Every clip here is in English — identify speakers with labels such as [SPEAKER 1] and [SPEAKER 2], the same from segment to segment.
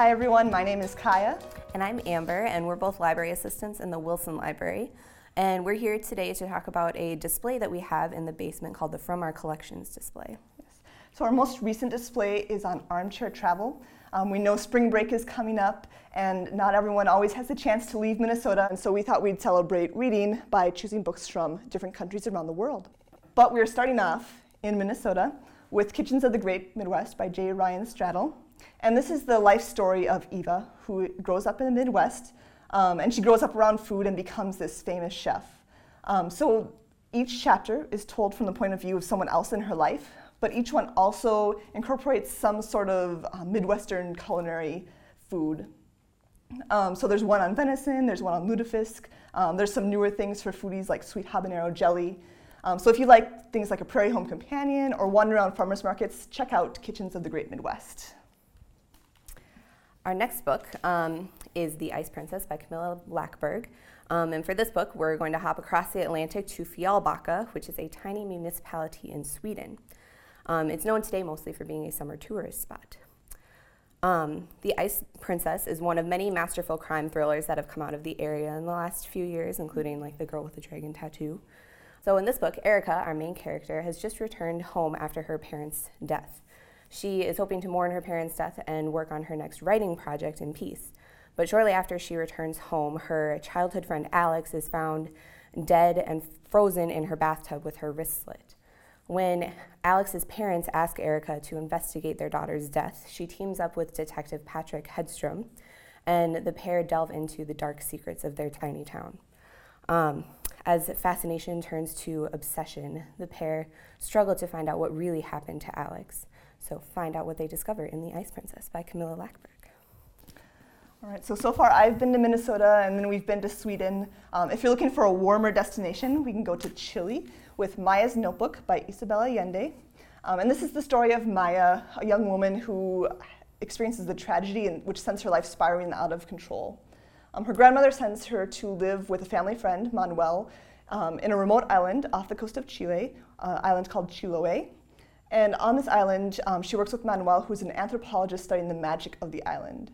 [SPEAKER 1] Hi everyone, my name is Kaya.
[SPEAKER 2] And I'm Amber, and we're both library assistants in the Wilson Library. And we're here today to talk about a display that we have in the basement called the From Our Collections display.
[SPEAKER 1] Yes. So, our most recent display is on armchair travel. Um, we know spring break is coming up, and not everyone always has the chance to leave Minnesota, and so we thought we'd celebrate reading by choosing books from different countries around the world. But we are starting off in Minnesota with Kitchens of the Great Midwest by J. Ryan Stradal. And this is the life story of Eva, who grows up in the Midwest, um, and she grows up around food and becomes this famous chef. Um, so each chapter is told from the point of view of someone else in her life, but each one also incorporates some sort of uh, Midwestern culinary food. Um, so there's one on venison, there's one on lutefisk, um, there's some newer things for foodies like sweet habanero jelly. Um, so if you like things like a prairie home companion or wander around farmers markets, check out Kitchens of the Great Midwest.
[SPEAKER 2] Our next book um, is The Ice Princess by Camilla Läckberg. Um, and for this book, we're going to hop across the Atlantic to Fjällbacka, which is a tiny municipality in Sweden. Um, it's known today mostly for being a summer tourist spot. Um, the Ice Princess is one of many masterful crime thrillers that have come out of the area in the last few years, including like The Girl with the Dragon Tattoo. So in this book, Erica, our main character, has just returned home after her parents' death. She is hoping to mourn her parents' death and work on her next writing project in peace. But shortly after she returns home, her childhood friend Alex is found dead and frozen in her bathtub with her wrist slit. When Alex's parents ask Erica to investigate their daughter's death, she teams up with Detective Patrick Hedstrom, and the pair delve into the dark secrets of their tiny town. Um, as fascination turns to obsession, the pair struggle to find out what really happened to Alex. So find out what they discover in The Ice Princess by Camilla Läckberg.
[SPEAKER 1] All right, so so far I've been to Minnesota and then we've been to Sweden. Um, if you're looking for a warmer destination, we can go to Chile with Maya's Notebook by Isabel Allende. Um, and this is the story of Maya, a young woman who experiences the tragedy in, which sends her life spiraling out of control. Um, her grandmother sends her to live with a family friend, Manuel, um, in a remote island off the coast of Chile, uh, island called Chiloé. And on this island, um, she works with Manuel, who's an anthropologist studying the magic of the island.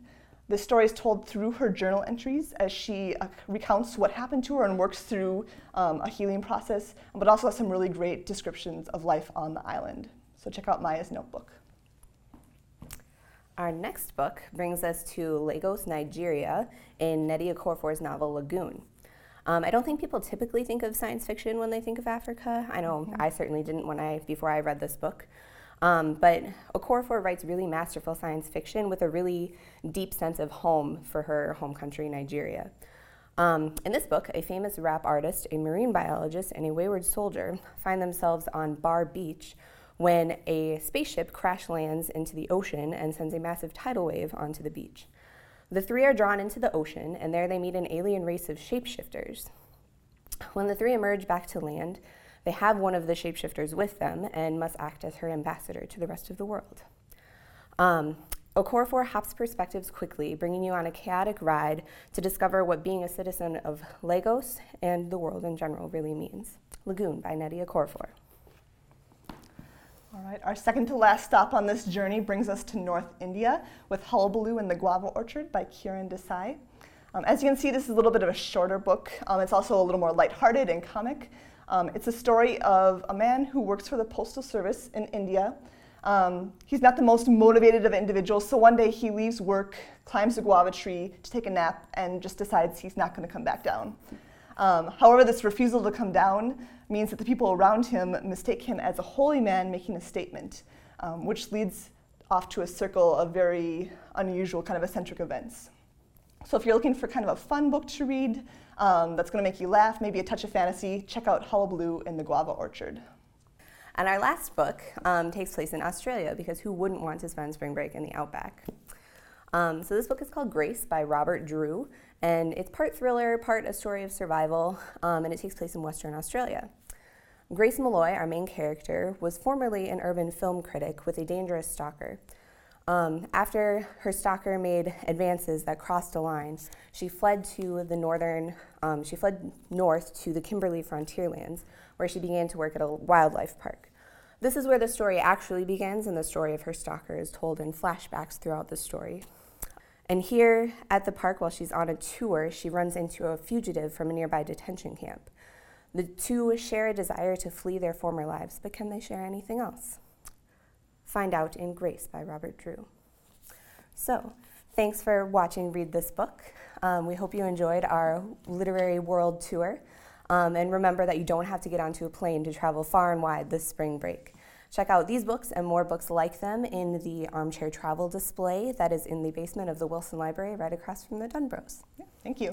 [SPEAKER 1] This story is told through her journal entries as she uh, recounts what happened to her and works through um, a healing process, but also has some really great descriptions of life on the island. So check out Maya's notebook.
[SPEAKER 2] Our next book brings us to Lagos, Nigeria, in Nnedi Okorafor's novel Lagoon. Um, I don't think people typically think of science fiction when they think of Africa. I know mm-hmm. I certainly didn't when I before I read this book. Um, but Okorafor writes really masterful science fiction with a really deep sense of home for her home country, Nigeria. Um, in this book, a famous rap artist, a marine biologist, and a wayward soldier find themselves on Bar Beach when a spaceship crash lands into the ocean and sends a massive tidal wave onto the beach. The three are drawn into the ocean, and there they meet an alien race of shapeshifters. When the three emerge back to land, they have one of the shapeshifters with them and must act as her ambassador to the rest of the world. Um, Okorafor hops perspectives quickly, bringing you on a chaotic ride to discover what being a citizen of Lagos and the world in general really means. Lagoon by Nnedi Okorafor.
[SPEAKER 1] All right, our second to last stop on this journey brings us to North India with Hullabaloo in the Guava Orchard by Kiran Desai. Um, as you can see, this is a little bit of a shorter book. Um, it's also a little more lighthearted and comic. Um, it's a story of a man who works for the Postal Service in India. Um, he's not the most motivated of individuals, so one day he leaves work, climbs a guava tree to take a nap, and just decides he's not going to come back down. Um, however, this refusal to come down means that the people around him mistake him as a holy man making a statement, um, which leads off to a circle of very unusual, kind of eccentric events. So if you're looking for kind of a fun book to read um, that's going to make you laugh, maybe a touch of fantasy, check out Hullabaloo in the Guava Orchard.
[SPEAKER 2] And our last book um, takes place in Australia because who wouldn't want to spend spring break in the outback? Um, so this book is called Grace by Robert Drewe, and it's part thriller, part a story of survival, um, and it takes place in Western Australia. Grace Malloy, our main character, was formerly an urban film critic with a dangerous stalker. Um, after her stalker made advances that crossed a line, she fled to the northern, um, she fled north to the Kimberley frontierlands, where she began to work at a wildlife park. This is where the story actually begins, and the story of her stalker is told in flashbacks throughout the story. And here at the park, while she's on a tour, she runs into a fugitive from a nearby detention camp. The two share a desire to flee their former lives, but can they share anything else? Find out in Grace by Robert Drewe. So, thanks for watching Read This Book. Um, we hope you enjoyed our literary world tour. Um, and remember that you don't have to get onto a plane to travel far and wide this spring break. Check out these books and more books like them in the armchair travel display that is in the basement of the Wilson Library right across from the Dunbros.
[SPEAKER 1] Yeah, thank you.